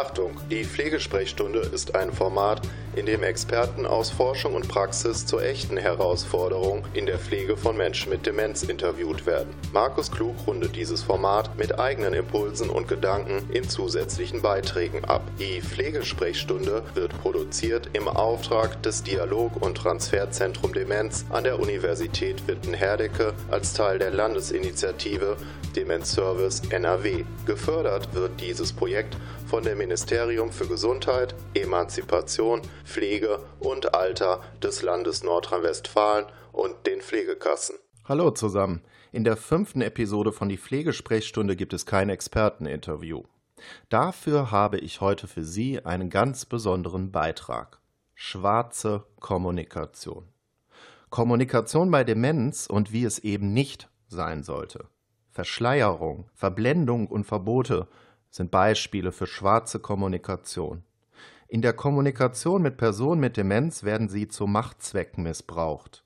Achtung, die Pflegesprechstunde ist ein Format, in dem Experten aus Forschung und Praxis zu echten Herausforderungen in der Pflege von Menschen mit Demenz interviewt werden. Markus Klug rundet dieses Format mit eigenen Impulsen und Gedanken in zusätzlichen Beiträgen ab. Die Pflegesprechstunde wird produziert im Auftrag des Dialog- und Transferzentrum Demenz an der Universität Witten-Herdecke als Teil der Landesinitiative Demenzservice NRW. Gefördert wird dieses Projekt von dem Ministerium für Gesundheit, Emanzipation, Pflege und Alter des Landes Nordrhein-Westfalen und den Pflegekassen. Hallo zusammen. In der fünften Episode von die Pflegesprechstunde gibt es kein Experteninterview. Dafür habe ich heute für Sie einen ganz besonderen Beitrag. Schwarze Kommunikation. Kommunikation bei Demenz und wie es eben nicht sein sollte. Verschleierung, Verblendung und Verbote sind Beispiele für schwarze Kommunikation. In der Kommunikation mit Personen mit Demenz werden sie zu Machtzwecken missbraucht.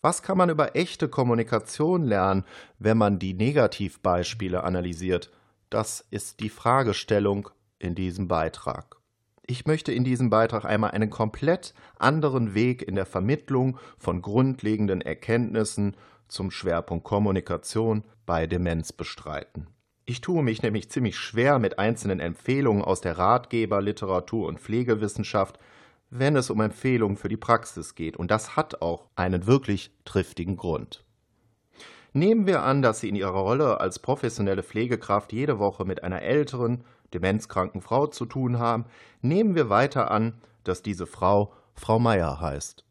Was kann man über echte Kommunikation lernen, wenn man die Negativbeispiele analysiert? Das ist die Fragestellung in diesem Beitrag. Ich möchte in diesem Beitrag einmal einen komplett anderen Weg in der Vermittlung von grundlegenden Erkenntnissen zum Schwerpunkt Kommunikation bei Demenz bestreiten. Ich tue mich nämlich ziemlich schwer mit einzelnen Empfehlungen aus der Ratgeber, Literatur und Pflegewissenschaft, wenn es um Empfehlungen für die Praxis geht. Und das hat auch einen wirklich triftigen Grund. Nehmen wir an, dass Sie in Ihrer Rolle als professionelle Pflegekraft jede Woche mit einer älteren, demenzkranken Frau zu tun haben. Nehmen wir weiter an, dass diese Frau Frau Meier heißt.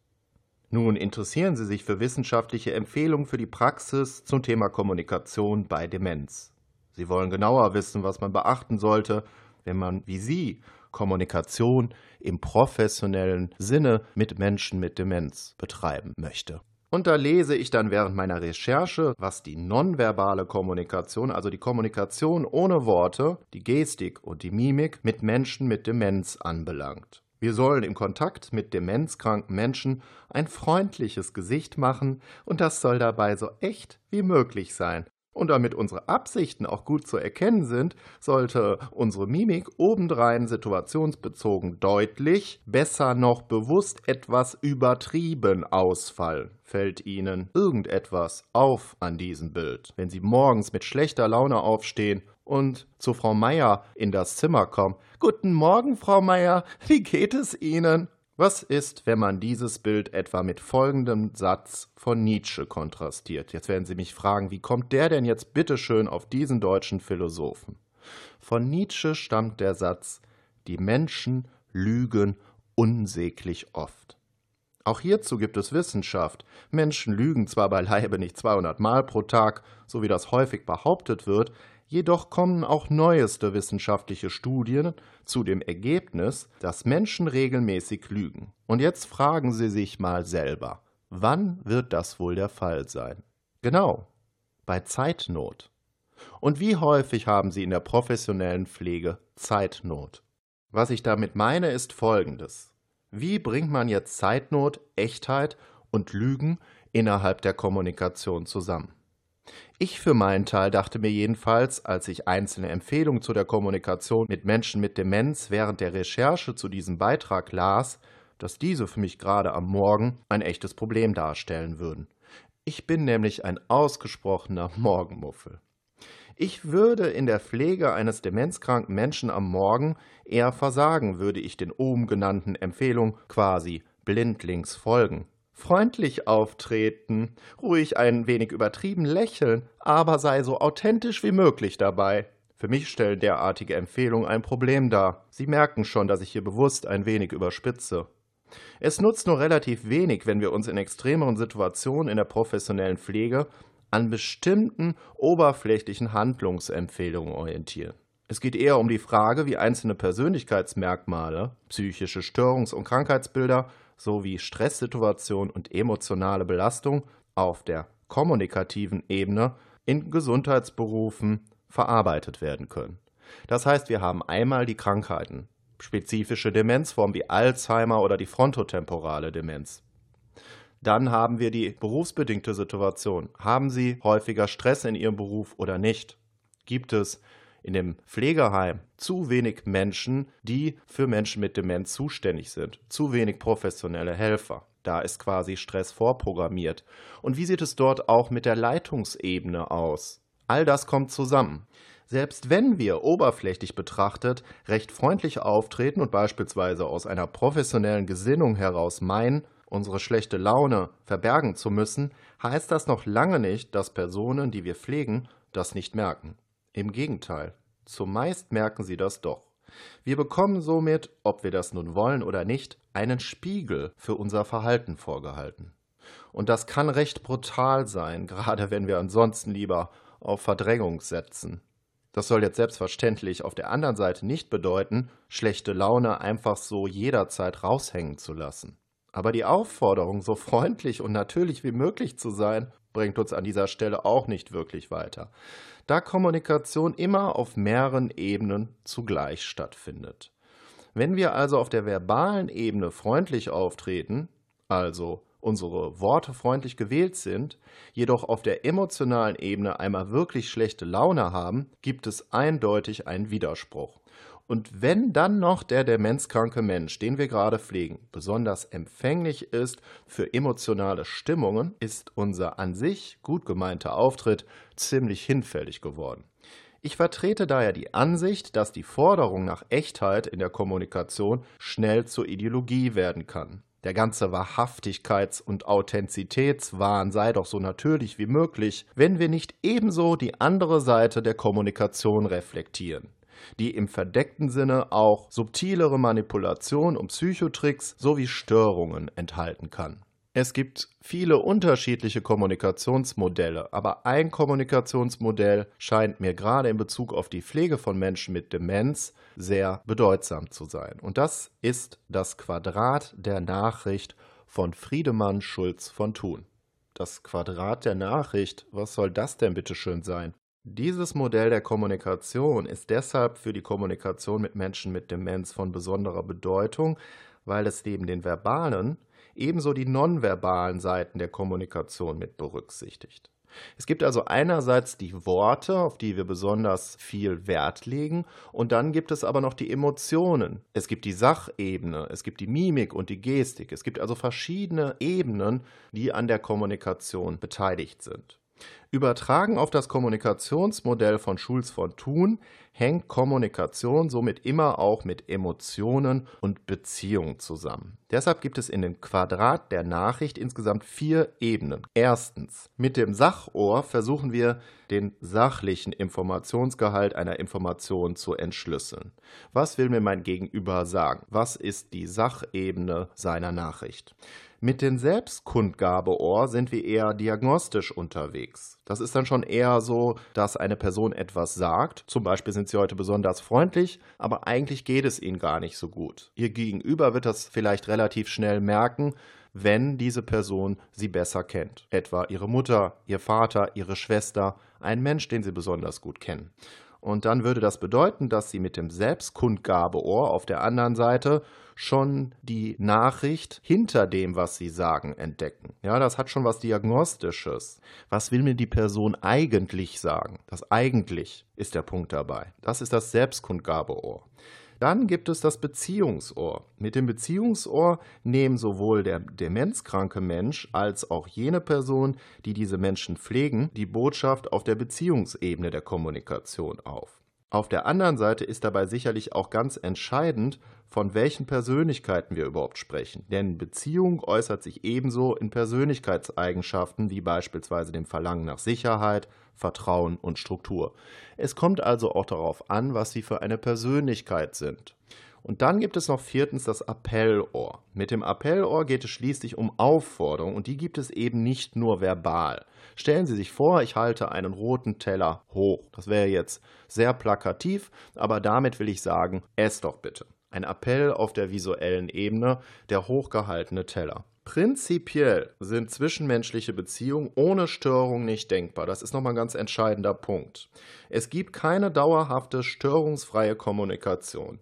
Nun interessieren Sie sich für wissenschaftliche Empfehlungen für die Praxis zum Thema Kommunikation bei Demenz. Sie wollen genauer wissen, was man beachten sollte, wenn man wie Sie Kommunikation im professionellen Sinne mit Menschen mit Demenz betreiben möchte. Und da lese ich dann während meiner Recherche, was die nonverbale Kommunikation, also die Kommunikation ohne Worte, die Gestik und die Mimik mit Menschen mit Demenz anbelangt. Wir sollen im Kontakt mit demenzkranken Menschen ein freundliches Gesicht machen und das soll dabei so echt wie möglich sein. Und damit unsere Absichten auch gut zu erkennen sind, sollte unsere Mimik obendrein situationsbezogen deutlich, besser noch bewusst etwas übertrieben ausfallen. Fällt Ihnen irgendetwas auf an diesem Bild? Wenn Sie morgens mit schlechter Laune aufstehen und zu Frau Meier in das Zimmer kommen. Guten Morgen, Frau Meier, wie geht es Ihnen? Was ist, wenn man dieses Bild etwa mit folgendem Satz von Nietzsche kontrastiert? Jetzt werden Sie mich fragen, wie kommt der denn jetzt bitteschön auf diesen deutschen Philosophen? Von Nietzsche stammt der Satz, die Menschen lügen unsäglich oft. Auch hierzu gibt es Wissenschaft. Menschen lügen zwar beileibe nicht 200 Mal pro Tag, so wie das häufig behauptet wird, Jedoch kommen auch neueste wissenschaftliche Studien zu dem Ergebnis, dass Menschen regelmäßig lügen. Und jetzt fragen Sie sich mal selber, wann wird das wohl der Fall sein? Genau, bei Zeitnot. Und wie häufig haben Sie in der professionellen Pflege Zeitnot? Was ich damit meine, ist Folgendes. Wie bringt man jetzt Zeitnot, Echtheit und Lügen innerhalb der Kommunikation zusammen? Ich für meinen Teil dachte mir jedenfalls, als ich einzelne Empfehlungen zu der Kommunikation mit Menschen mit Demenz während der Recherche zu diesem Beitrag las, dass diese für mich gerade am Morgen ein echtes Problem darstellen würden. Ich bin nämlich ein ausgesprochener Morgenmuffel. Ich würde in der Pflege eines demenzkranken Menschen am Morgen eher versagen, würde ich den oben genannten Empfehlungen quasi blindlings folgen freundlich auftreten, ruhig ein wenig übertrieben lächeln, aber sei so authentisch wie möglich dabei. Für mich stellen derartige Empfehlungen ein Problem dar. Sie merken schon, dass ich hier bewusst ein wenig überspitze. Es nutzt nur relativ wenig, wenn wir uns in extremeren Situationen in der professionellen Pflege an bestimmten oberflächlichen Handlungsempfehlungen orientieren. Es geht eher um die Frage, wie einzelne Persönlichkeitsmerkmale, psychische Störungs- und Krankheitsbilder sowie Stresssituation und emotionale Belastung auf der kommunikativen Ebene in Gesundheitsberufen verarbeitet werden können. Das heißt, wir haben einmal die Krankheiten, spezifische Demenzformen wie Alzheimer oder die frontotemporale Demenz. Dann haben wir die berufsbedingte Situation. Haben Sie häufiger Stress in Ihrem Beruf oder nicht? Gibt es in dem Pflegeheim zu wenig Menschen, die für Menschen mit Demenz zuständig sind, zu wenig professionelle Helfer. Da ist quasi Stress vorprogrammiert. Und wie sieht es dort auch mit der Leitungsebene aus? All das kommt zusammen. Selbst wenn wir oberflächlich betrachtet recht freundlich auftreten und beispielsweise aus einer professionellen Gesinnung heraus meinen, unsere schlechte Laune verbergen zu müssen, heißt das noch lange nicht, dass Personen, die wir pflegen, das nicht merken. Im Gegenteil, zumeist merken sie das doch. Wir bekommen somit, ob wir das nun wollen oder nicht, einen Spiegel für unser Verhalten vorgehalten. Und das kann recht brutal sein, gerade wenn wir ansonsten lieber auf Verdrängung setzen. Das soll jetzt selbstverständlich auf der anderen Seite nicht bedeuten, schlechte Laune einfach so jederzeit raushängen zu lassen. Aber die Aufforderung, so freundlich und natürlich wie möglich zu sein, bringt uns an dieser Stelle auch nicht wirklich weiter, da Kommunikation immer auf mehreren Ebenen zugleich stattfindet. Wenn wir also auf der verbalen Ebene freundlich auftreten, also unsere Worte freundlich gewählt sind, jedoch auf der emotionalen Ebene einmal wirklich schlechte Laune haben, gibt es eindeutig einen Widerspruch. Und wenn dann noch der demenzkranke Mensch, den wir gerade pflegen, besonders empfänglich ist für emotionale Stimmungen, ist unser an sich gut gemeinter Auftritt ziemlich hinfällig geworden. Ich vertrete daher die Ansicht, dass die Forderung nach Echtheit in der Kommunikation schnell zur Ideologie werden kann. Der ganze Wahrhaftigkeits- und Authentizitätswahn sei doch so natürlich wie möglich, wenn wir nicht ebenso die andere Seite der Kommunikation reflektieren die im verdeckten Sinne auch subtilere Manipulation und Psychotricks sowie Störungen enthalten kann. Es gibt viele unterschiedliche Kommunikationsmodelle, aber ein Kommunikationsmodell scheint mir gerade in Bezug auf die Pflege von Menschen mit Demenz sehr bedeutsam zu sein. Und das ist das Quadrat der Nachricht von Friedemann Schulz von Thun. Das Quadrat der Nachricht, was soll das denn bitte schön sein? Dieses Modell der Kommunikation ist deshalb für die Kommunikation mit Menschen mit Demenz von besonderer Bedeutung, weil es neben den verbalen ebenso die nonverbalen Seiten der Kommunikation mit berücksichtigt. Es gibt also einerseits die Worte, auf die wir besonders viel Wert legen, und dann gibt es aber noch die Emotionen. Es gibt die Sachebene, es gibt die Mimik und die Gestik. Es gibt also verschiedene Ebenen, die an der Kommunikation beteiligt sind. Übertragen auf das Kommunikationsmodell von Schulz von Thun hängt Kommunikation somit immer auch mit Emotionen und Beziehungen zusammen. Deshalb gibt es in dem Quadrat der Nachricht insgesamt vier Ebenen. Erstens, mit dem Sachohr versuchen wir den sachlichen Informationsgehalt einer Information zu entschlüsseln. Was will mir mein Gegenüber sagen? Was ist die Sachebene seiner Nachricht? Mit dem Selbstkundgabeohr sind wir eher diagnostisch unterwegs. Das ist dann schon eher so, dass eine Person etwas sagt, zum Beispiel sind sie heute besonders freundlich, aber eigentlich geht es ihnen gar nicht so gut. Ihr Gegenüber wird das vielleicht relativ schnell merken, wenn diese Person sie besser kennt. Etwa ihre Mutter, ihr Vater, ihre Schwester, ein Mensch, den sie besonders gut kennen. Und dann würde das bedeuten, dass sie mit dem Selbstkundgabeohr auf der anderen Seite schon die Nachricht hinter dem, was sie sagen, entdecken. Ja, das hat schon was Diagnostisches. Was will mir die Person eigentlich sagen? Das eigentlich ist der Punkt dabei. Das ist das Selbstkundgabeohr. Dann gibt es das Beziehungsohr. Mit dem Beziehungsohr nehmen sowohl der demenzkranke Mensch als auch jene Person, die diese Menschen pflegen, die Botschaft auf der Beziehungsebene der Kommunikation auf. Auf der anderen Seite ist dabei sicherlich auch ganz entscheidend, von welchen Persönlichkeiten wir überhaupt sprechen. Denn Beziehung äußert sich ebenso in Persönlichkeitseigenschaften wie beispielsweise dem Verlangen nach Sicherheit, Vertrauen und Struktur. Es kommt also auch darauf an, was Sie für eine Persönlichkeit sind. Und dann gibt es noch viertens das Appellohr. Mit dem Appellohr geht es schließlich um Aufforderung und die gibt es eben nicht nur verbal. Stellen Sie sich vor, ich halte einen roten Teller hoch. Das wäre jetzt sehr plakativ, aber damit will ich sagen, ess doch bitte. Ein Appell auf der visuellen Ebene, der hochgehaltene Teller. Prinzipiell sind zwischenmenschliche Beziehungen ohne Störung nicht denkbar. Das ist nochmal ein ganz entscheidender Punkt. Es gibt keine dauerhafte störungsfreie Kommunikation.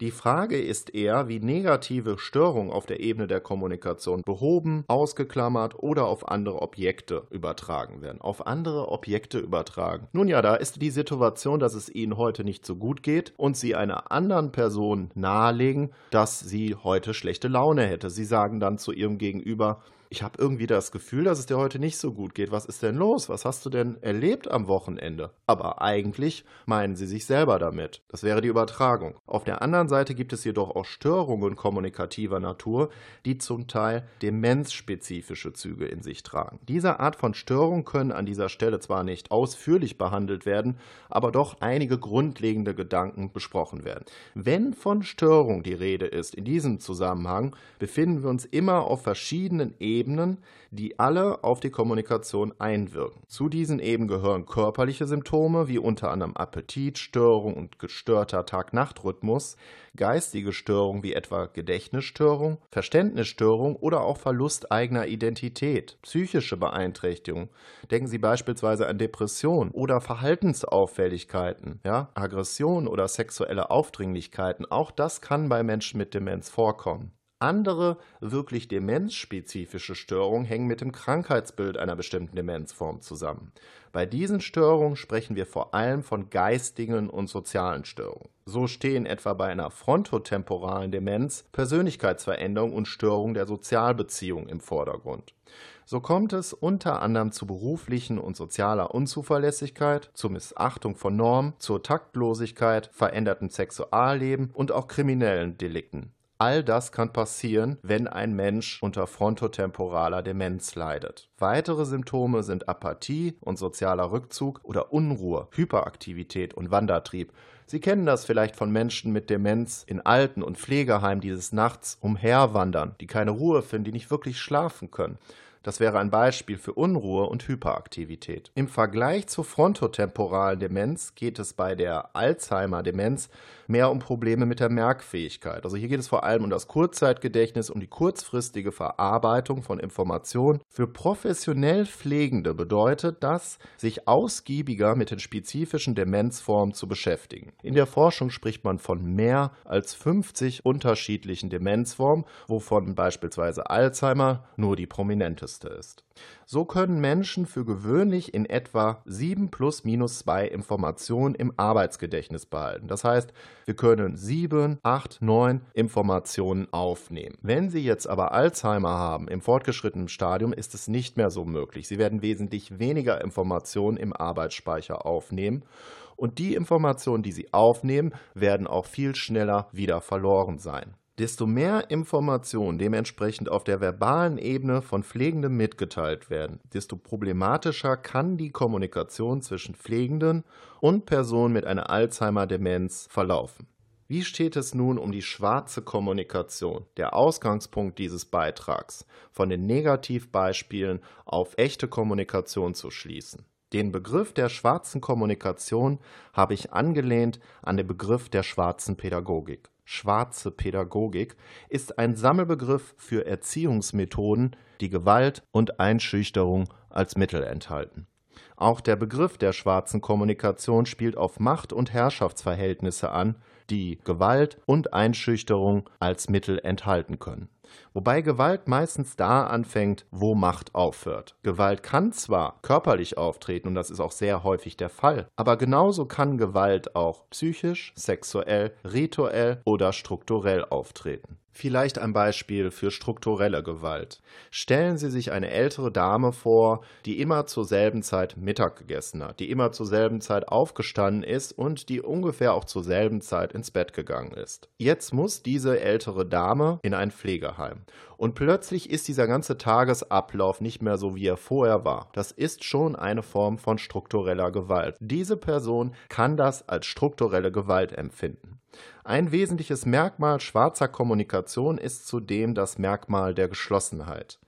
Die Frage ist eher, wie negative Störungen auf der Ebene der Kommunikation behoben, ausgeklammert oder auf andere Objekte übertragen werden. Auf andere Objekte übertragen. Nun ja, da ist die Situation, dass es Ihnen heute nicht so gut geht und Sie einer anderen Person nahelegen, dass sie heute schlechte Laune hätte. Sie sagen dann zu Ihrem Gegenüber, ich habe irgendwie das Gefühl, dass es dir heute nicht so gut geht. Was ist denn los? Was hast du denn erlebt am Wochenende? Aber eigentlich meinen sie sich selber damit. Das wäre die Übertragung. Auf der anderen Seite gibt es jedoch auch Störungen kommunikativer Natur, die zum Teil demenzspezifische Züge in sich tragen. Diese Art von Störung können an dieser Stelle zwar nicht ausführlich behandelt werden, aber doch einige grundlegende Gedanken besprochen werden. Wenn von Störung die Rede ist in diesem Zusammenhang, befinden wir uns immer auf verschiedenen Ebenen Ebenen, die alle auf die Kommunikation einwirken. Zu diesen eben gehören körperliche Symptome wie unter anderem Appetitstörung und gestörter Tag-Nacht-Rhythmus, geistige Störungen wie etwa Gedächtnisstörung, Verständnisstörung oder auch Verlust eigener Identität, psychische Beeinträchtigung. Denken Sie beispielsweise an Depression oder Verhaltensauffälligkeiten, ja, Aggression oder sexuelle Aufdringlichkeiten. Auch das kann bei Menschen mit Demenz vorkommen. Andere wirklich demenzspezifische Störungen hängen mit dem Krankheitsbild einer bestimmten Demenzform zusammen. Bei diesen Störungen sprechen wir vor allem von geistigen und sozialen Störungen. So stehen etwa bei einer frontotemporalen Demenz Persönlichkeitsveränderung und Störung der Sozialbeziehung im Vordergrund. So kommt es unter anderem zu beruflichen und sozialer Unzuverlässigkeit, zur Missachtung von Normen, zur Taktlosigkeit, verändertem Sexualleben und auch kriminellen Delikten. All das kann passieren, wenn ein Mensch unter frontotemporaler Demenz leidet. Weitere Symptome sind Apathie und sozialer Rückzug oder Unruhe, Hyperaktivität und Wandertrieb. Sie kennen das vielleicht von Menschen mit Demenz in Alten- und Pflegeheimen, die des Nachts umherwandern, die keine Ruhe finden, die nicht wirklich schlafen können. Das wäre ein Beispiel für Unruhe und Hyperaktivität. Im Vergleich zur frontotemporalen Demenz geht es bei der Alzheimer-Demenz mehr um Probleme mit der Merkfähigkeit. Also hier geht es vor allem um das Kurzzeitgedächtnis, um die kurzfristige Verarbeitung von Informationen. Für professionell Pflegende bedeutet das, sich ausgiebiger mit den spezifischen Demenzformen zu beschäftigen. In der Forschung spricht man von mehr als 50 unterschiedlichen Demenzformen, wovon beispielsweise Alzheimer nur die prominenteste ist. So können Menschen für gewöhnlich in etwa 7 plus minus 2 Informationen im Arbeitsgedächtnis behalten. Das heißt, wir können 7, 8, 9 Informationen aufnehmen. Wenn Sie jetzt aber Alzheimer haben im fortgeschrittenen Stadium, ist es nicht mehr so möglich. Sie werden wesentlich weniger Informationen im Arbeitsspeicher aufnehmen und die Informationen, die Sie aufnehmen, werden auch viel schneller wieder verloren sein. Desto mehr Informationen dementsprechend auf der verbalen Ebene von Pflegenden mitgeteilt werden, desto problematischer kann die Kommunikation zwischen Pflegenden und Personen mit einer Alzheimer-Demenz verlaufen. Wie steht es nun um die schwarze Kommunikation, der Ausgangspunkt dieses Beitrags, von den Negativbeispielen auf echte Kommunikation zu schließen? Den Begriff der schwarzen Kommunikation habe ich angelehnt an den Begriff der schwarzen Pädagogik. Schwarze Pädagogik ist ein Sammelbegriff für Erziehungsmethoden, die Gewalt und Einschüchterung als Mittel enthalten. Auch der Begriff der schwarzen Kommunikation spielt auf Macht- und Herrschaftsverhältnisse an, die Gewalt und Einschüchterung als Mittel enthalten können. Wobei Gewalt meistens da anfängt, wo Macht aufhört. Gewalt kann zwar körperlich auftreten, und das ist auch sehr häufig der Fall, aber genauso kann Gewalt auch psychisch, sexuell, rituell oder strukturell auftreten. Vielleicht ein Beispiel für strukturelle Gewalt. Stellen Sie sich eine ältere Dame vor, die immer zur selben Zeit Mittag gegessen hat, die immer zur selben Zeit aufgestanden ist und die ungefähr auch zur selben Zeit ins Bett gegangen ist. Jetzt muss diese ältere Dame in ein Pflegeheim. Und plötzlich ist dieser ganze Tagesablauf nicht mehr so, wie er vorher war. Das ist schon eine Form von struktureller Gewalt. Diese Person kann das als strukturelle Gewalt empfinden. Ein wesentliches Merkmal schwarzer Kommunikation ist zudem das Merkmal der Geschlossenheit.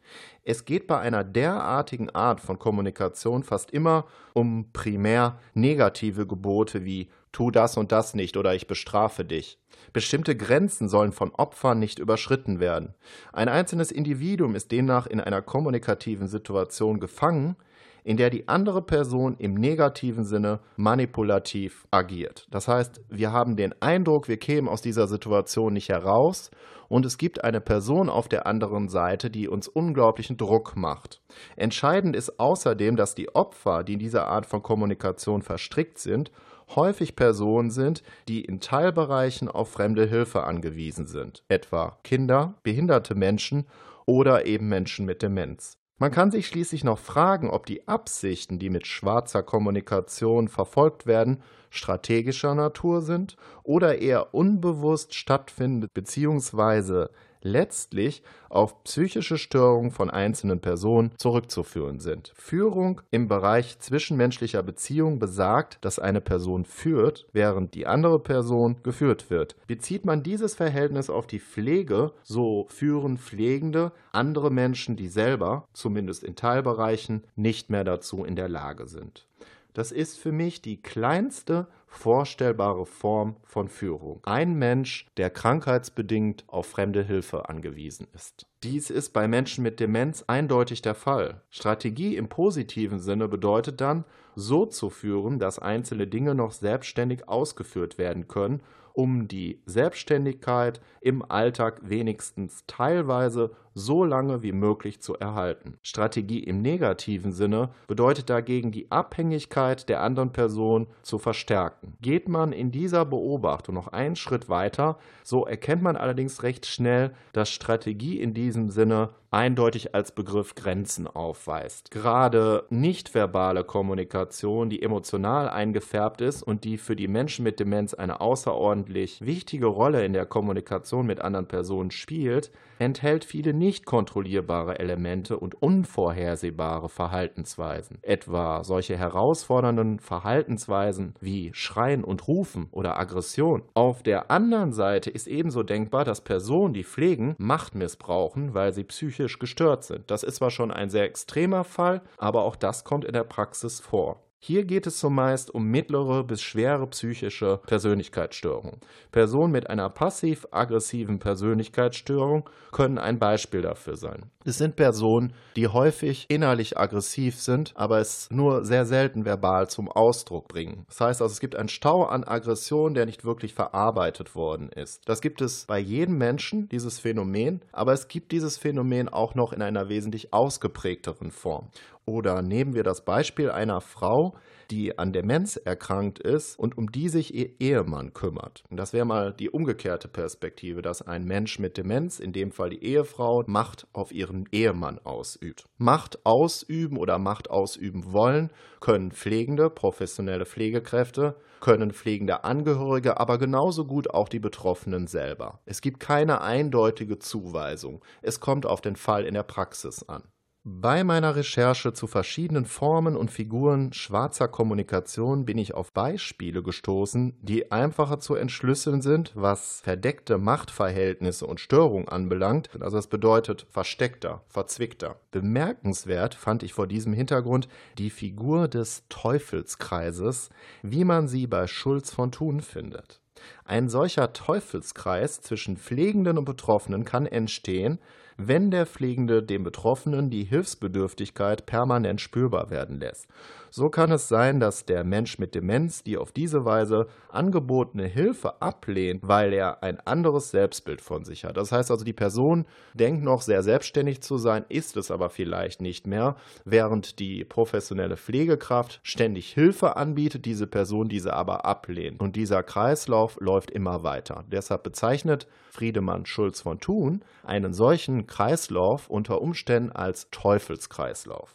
Es geht bei einer derartigen Art von Kommunikation fast immer um primär negative Gebote wie tu das und das nicht oder ich bestrafe dich. Bestimmte Grenzen sollen von Opfern nicht überschritten werden. Ein einzelnes Individuum ist demnach in einer kommunikativen Situation gefangen, in der die andere Person im negativen Sinne manipulativ agiert. Das heißt, wir haben den Eindruck, wir kämen aus dieser Situation nicht heraus und es gibt eine Person auf der anderen Seite, die uns unglaublichen Druck macht. Entscheidend ist außerdem, dass die Opfer, die in dieser Art von Kommunikation verstrickt sind, häufig Personen sind, die in Teilbereichen auf fremde Hilfe angewiesen sind, etwa Kinder, behinderte Menschen oder eben Menschen mit Demenz. Man kann sich schließlich noch fragen, ob die Absichten, die mit schwarzer Kommunikation verfolgt werden, strategischer Natur sind oder eher unbewusst stattfindet bzw letztlich auf psychische Störungen von einzelnen Personen zurückzuführen sind. Führung im Bereich zwischenmenschlicher Beziehung besagt, dass eine Person führt, während die andere Person geführt wird. Bezieht man dieses Verhältnis auf die Pflege, so führen Pflegende andere Menschen, die selber, zumindest in Teilbereichen, nicht mehr dazu in der Lage sind. Das ist für mich die kleinste vorstellbare Form von Führung. Ein Mensch, der krankheitsbedingt auf fremde Hilfe angewiesen ist. Dies ist bei Menschen mit Demenz eindeutig der Fall. Strategie im positiven Sinne bedeutet dann, so zu führen, dass einzelne Dinge noch selbstständig ausgeführt werden können um die Selbstständigkeit im Alltag wenigstens teilweise so lange wie möglich zu erhalten. Strategie im negativen Sinne bedeutet dagegen die Abhängigkeit der anderen Person zu verstärken. Geht man in dieser Beobachtung noch einen Schritt weiter, so erkennt man allerdings recht schnell, dass Strategie in diesem Sinne eindeutig als Begriff Grenzen aufweist. Gerade nichtverbale Kommunikation, die emotional eingefärbt ist und die für die Menschen mit Demenz eine außerordentlich wichtige Rolle in der Kommunikation mit anderen Personen spielt, enthält viele nicht kontrollierbare Elemente und unvorhersehbare Verhaltensweisen. Etwa solche herausfordernden Verhaltensweisen wie Schreien und Rufen oder Aggression. Auf der anderen Seite ist ebenso denkbar, dass Personen, die pflegen, Macht missbrauchen, weil sie psychisch gestört sind. Das ist zwar schon ein sehr extremer Fall, aber auch das kommt in der Praxis vor. Hier geht es zumeist um mittlere bis schwere psychische Persönlichkeitsstörungen. Personen mit einer passiv-aggressiven Persönlichkeitsstörung können ein Beispiel dafür sein. Es sind Personen, die häufig innerlich aggressiv sind, aber es nur sehr selten verbal zum Ausdruck bringen. Das heißt also, es gibt einen Stau an Aggression, der nicht wirklich verarbeitet worden ist. Das gibt es bei jedem Menschen, dieses Phänomen, aber es gibt dieses Phänomen auch noch in einer wesentlich ausgeprägteren Form. Oder nehmen wir das Beispiel einer Frau, die an Demenz erkrankt ist und um die sich ihr Ehemann kümmert. Und das wäre mal die umgekehrte Perspektive, dass ein Mensch mit Demenz, in dem Fall die Ehefrau, Macht auf ihren Ehemann ausübt. Macht ausüben oder Macht ausüben wollen können pflegende, professionelle Pflegekräfte, können pflegende Angehörige, aber genauso gut auch die Betroffenen selber. Es gibt keine eindeutige Zuweisung. Es kommt auf den Fall in der Praxis an. Bei meiner Recherche zu verschiedenen Formen und Figuren schwarzer Kommunikation bin ich auf Beispiele gestoßen, die einfacher zu entschlüsseln sind, was verdeckte Machtverhältnisse und Störung anbelangt, also das bedeutet versteckter, verzwickter. Bemerkenswert fand ich vor diesem Hintergrund die Figur des Teufelskreises, wie man sie bei Schulz von Thun findet. Ein solcher Teufelskreis zwischen Pflegenden und Betroffenen kann entstehen, wenn der Pflegende dem Betroffenen die Hilfsbedürftigkeit permanent spürbar werden lässt. So kann es sein, dass der Mensch mit Demenz die auf diese Weise angebotene Hilfe ablehnt, weil er ein anderes Selbstbild von sich hat. Das heißt also, die Person denkt noch sehr selbstständig zu sein, ist es aber vielleicht nicht mehr, während die professionelle Pflegekraft ständig Hilfe anbietet, diese Person diese aber ablehnt. Und dieser Kreislauf läuft immer weiter. Deshalb bezeichnet Friedemann Schulz von Thun einen solchen Kreislauf unter Umständen als Teufelskreislauf.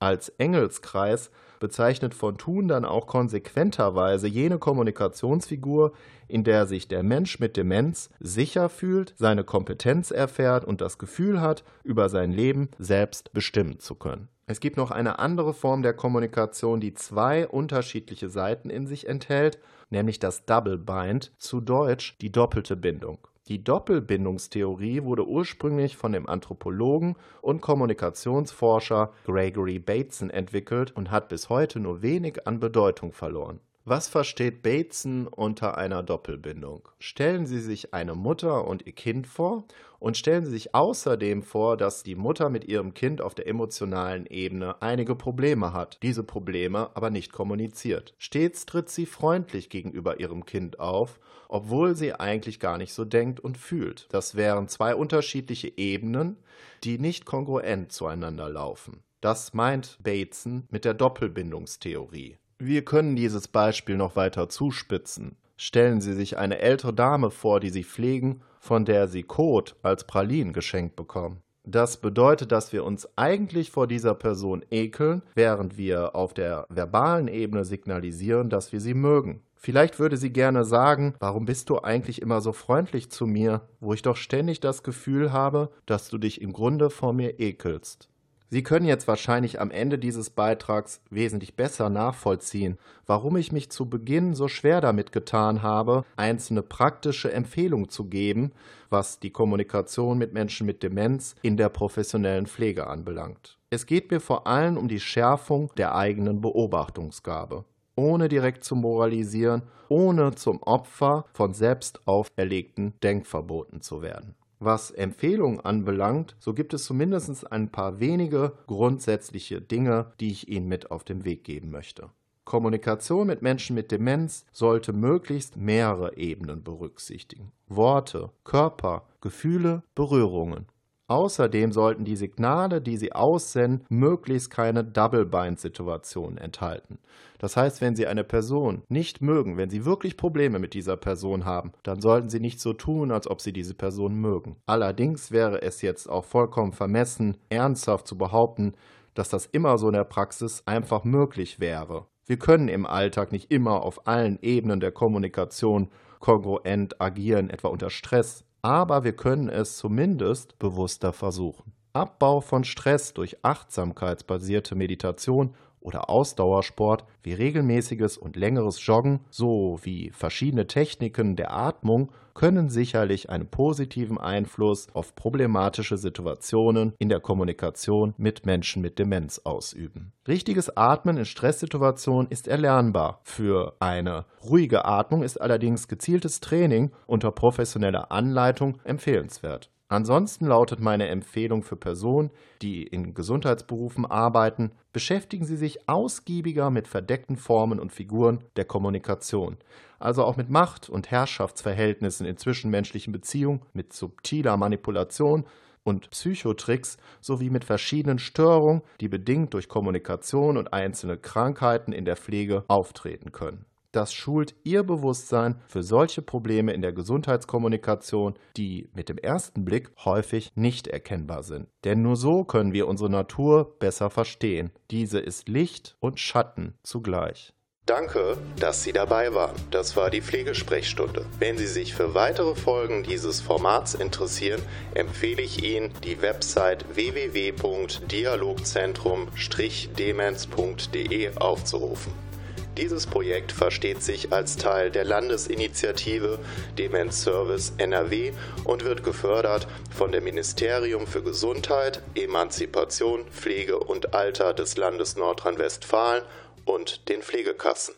Als Engelskreis bezeichnet von Thun dann auch konsequenterweise jene Kommunikationsfigur, in der sich der Mensch mit Demenz sicher fühlt, seine Kompetenz erfährt und das Gefühl hat, über sein Leben selbst bestimmen zu können. Es gibt noch eine andere Form der Kommunikation, die zwei unterschiedliche Seiten in sich enthält, nämlich das Double Bind, zu Deutsch die doppelte Bindung. Die Doppelbindungstheorie wurde ursprünglich von dem Anthropologen und Kommunikationsforscher Gregory Bateson entwickelt und hat bis heute nur wenig an Bedeutung verloren. Was versteht Bateson unter einer Doppelbindung? Stellen Sie sich eine Mutter und ihr Kind vor und stellen Sie sich außerdem vor, dass die Mutter mit ihrem Kind auf der emotionalen Ebene einige Probleme hat, diese Probleme aber nicht kommuniziert. Stets tritt sie freundlich gegenüber ihrem Kind auf, obwohl sie eigentlich gar nicht so denkt und fühlt. Das wären zwei unterschiedliche Ebenen, die nicht kongruent zueinander laufen. Das meint Bateson mit der Doppelbindungstheorie. Wir können dieses Beispiel noch weiter zuspitzen. Stellen Sie sich eine ältere Dame vor, die Sie pflegen, von der Sie Kot als Pralinen geschenkt bekommen. Das bedeutet, dass wir uns eigentlich vor dieser Person ekeln, während wir auf der verbalen Ebene signalisieren, dass wir sie mögen. Vielleicht würde sie gerne sagen, warum bist du eigentlich immer so freundlich zu mir, wo ich doch ständig das Gefühl habe, dass du dich im Grunde vor mir ekelst. Sie können jetzt wahrscheinlich am Ende dieses Beitrags wesentlich besser nachvollziehen, warum ich mich zu Beginn so schwer damit getan habe, einzelne praktische Empfehlungen zu geben, was die Kommunikation mit Menschen mit Demenz in der professionellen Pflege anbelangt. Es geht mir vor allem um die Schärfung der eigenen Beobachtungsgabe ohne direkt zu moralisieren, ohne zum Opfer von selbst auferlegten Denkverboten zu werden. Was Empfehlungen anbelangt, so gibt es zumindest ein paar wenige grundsätzliche Dinge, die ich Ihnen mit auf den Weg geben möchte. Kommunikation mit Menschen mit Demenz sollte möglichst mehrere Ebenen berücksichtigen. Worte, Körper, Gefühle, Berührungen. Außerdem sollten die Signale, die Sie aussenden, möglichst keine Double-Bind-Situation enthalten. Das heißt, wenn Sie eine Person nicht mögen, wenn Sie wirklich Probleme mit dieser Person haben, dann sollten Sie nicht so tun, als ob Sie diese Person mögen. Allerdings wäre es jetzt auch vollkommen vermessen, ernsthaft zu behaupten, dass das immer so in der Praxis einfach möglich wäre. Wir können im Alltag nicht immer auf allen Ebenen der Kommunikation kongruent agieren, etwa unter Stress aber wir können es zumindest bewusster versuchen. Abbau von Stress durch achtsamkeitsbasierte Meditation oder Ausdauersport wie regelmäßiges und längeres Joggen sowie verschiedene Techniken der Atmung können sicherlich einen positiven Einfluss auf problematische Situationen in der Kommunikation mit Menschen mit Demenz ausüben. Richtiges Atmen in Stresssituationen ist erlernbar. Für eine ruhige Atmung ist allerdings gezieltes Training unter professioneller Anleitung empfehlenswert. Ansonsten lautet meine Empfehlung für Personen, die in Gesundheitsberufen arbeiten, beschäftigen Sie sich ausgiebiger mit verdeckten Formen und Figuren der Kommunikation, also auch mit Macht- und Herrschaftsverhältnissen in zwischenmenschlichen Beziehungen, mit subtiler Manipulation und Psychotricks sowie mit verschiedenen Störungen, die bedingt durch Kommunikation und einzelne Krankheiten in der Pflege auftreten können. Das schult ihr Bewusstsein für solche Probleme in der Gesundheitskommunikation, die mit dem ersten Blick häufig nicht erkennbar sind. Denn nur so können wir unsere Natur besser verstehen. Diese ist Licht und Schatten zugleich. Danke, dass Sie dabei waren. Das war die Pflegesprechstunde. Wenn Sie sich für weitere Folgen dieses Formats interessieren, empfehle ich Ihnen, die Website www.dialogzentrum-demenz.de aufzurufen. Dieses Projekt versteht sich als Teil der Landesinitiative Demenz Service NRW und wird gefördert von dem Ministerium für Gesundheit, Emanzipation, Pflege und Alter des Landes Nordrhein-Westfalen und den Pflegekassen.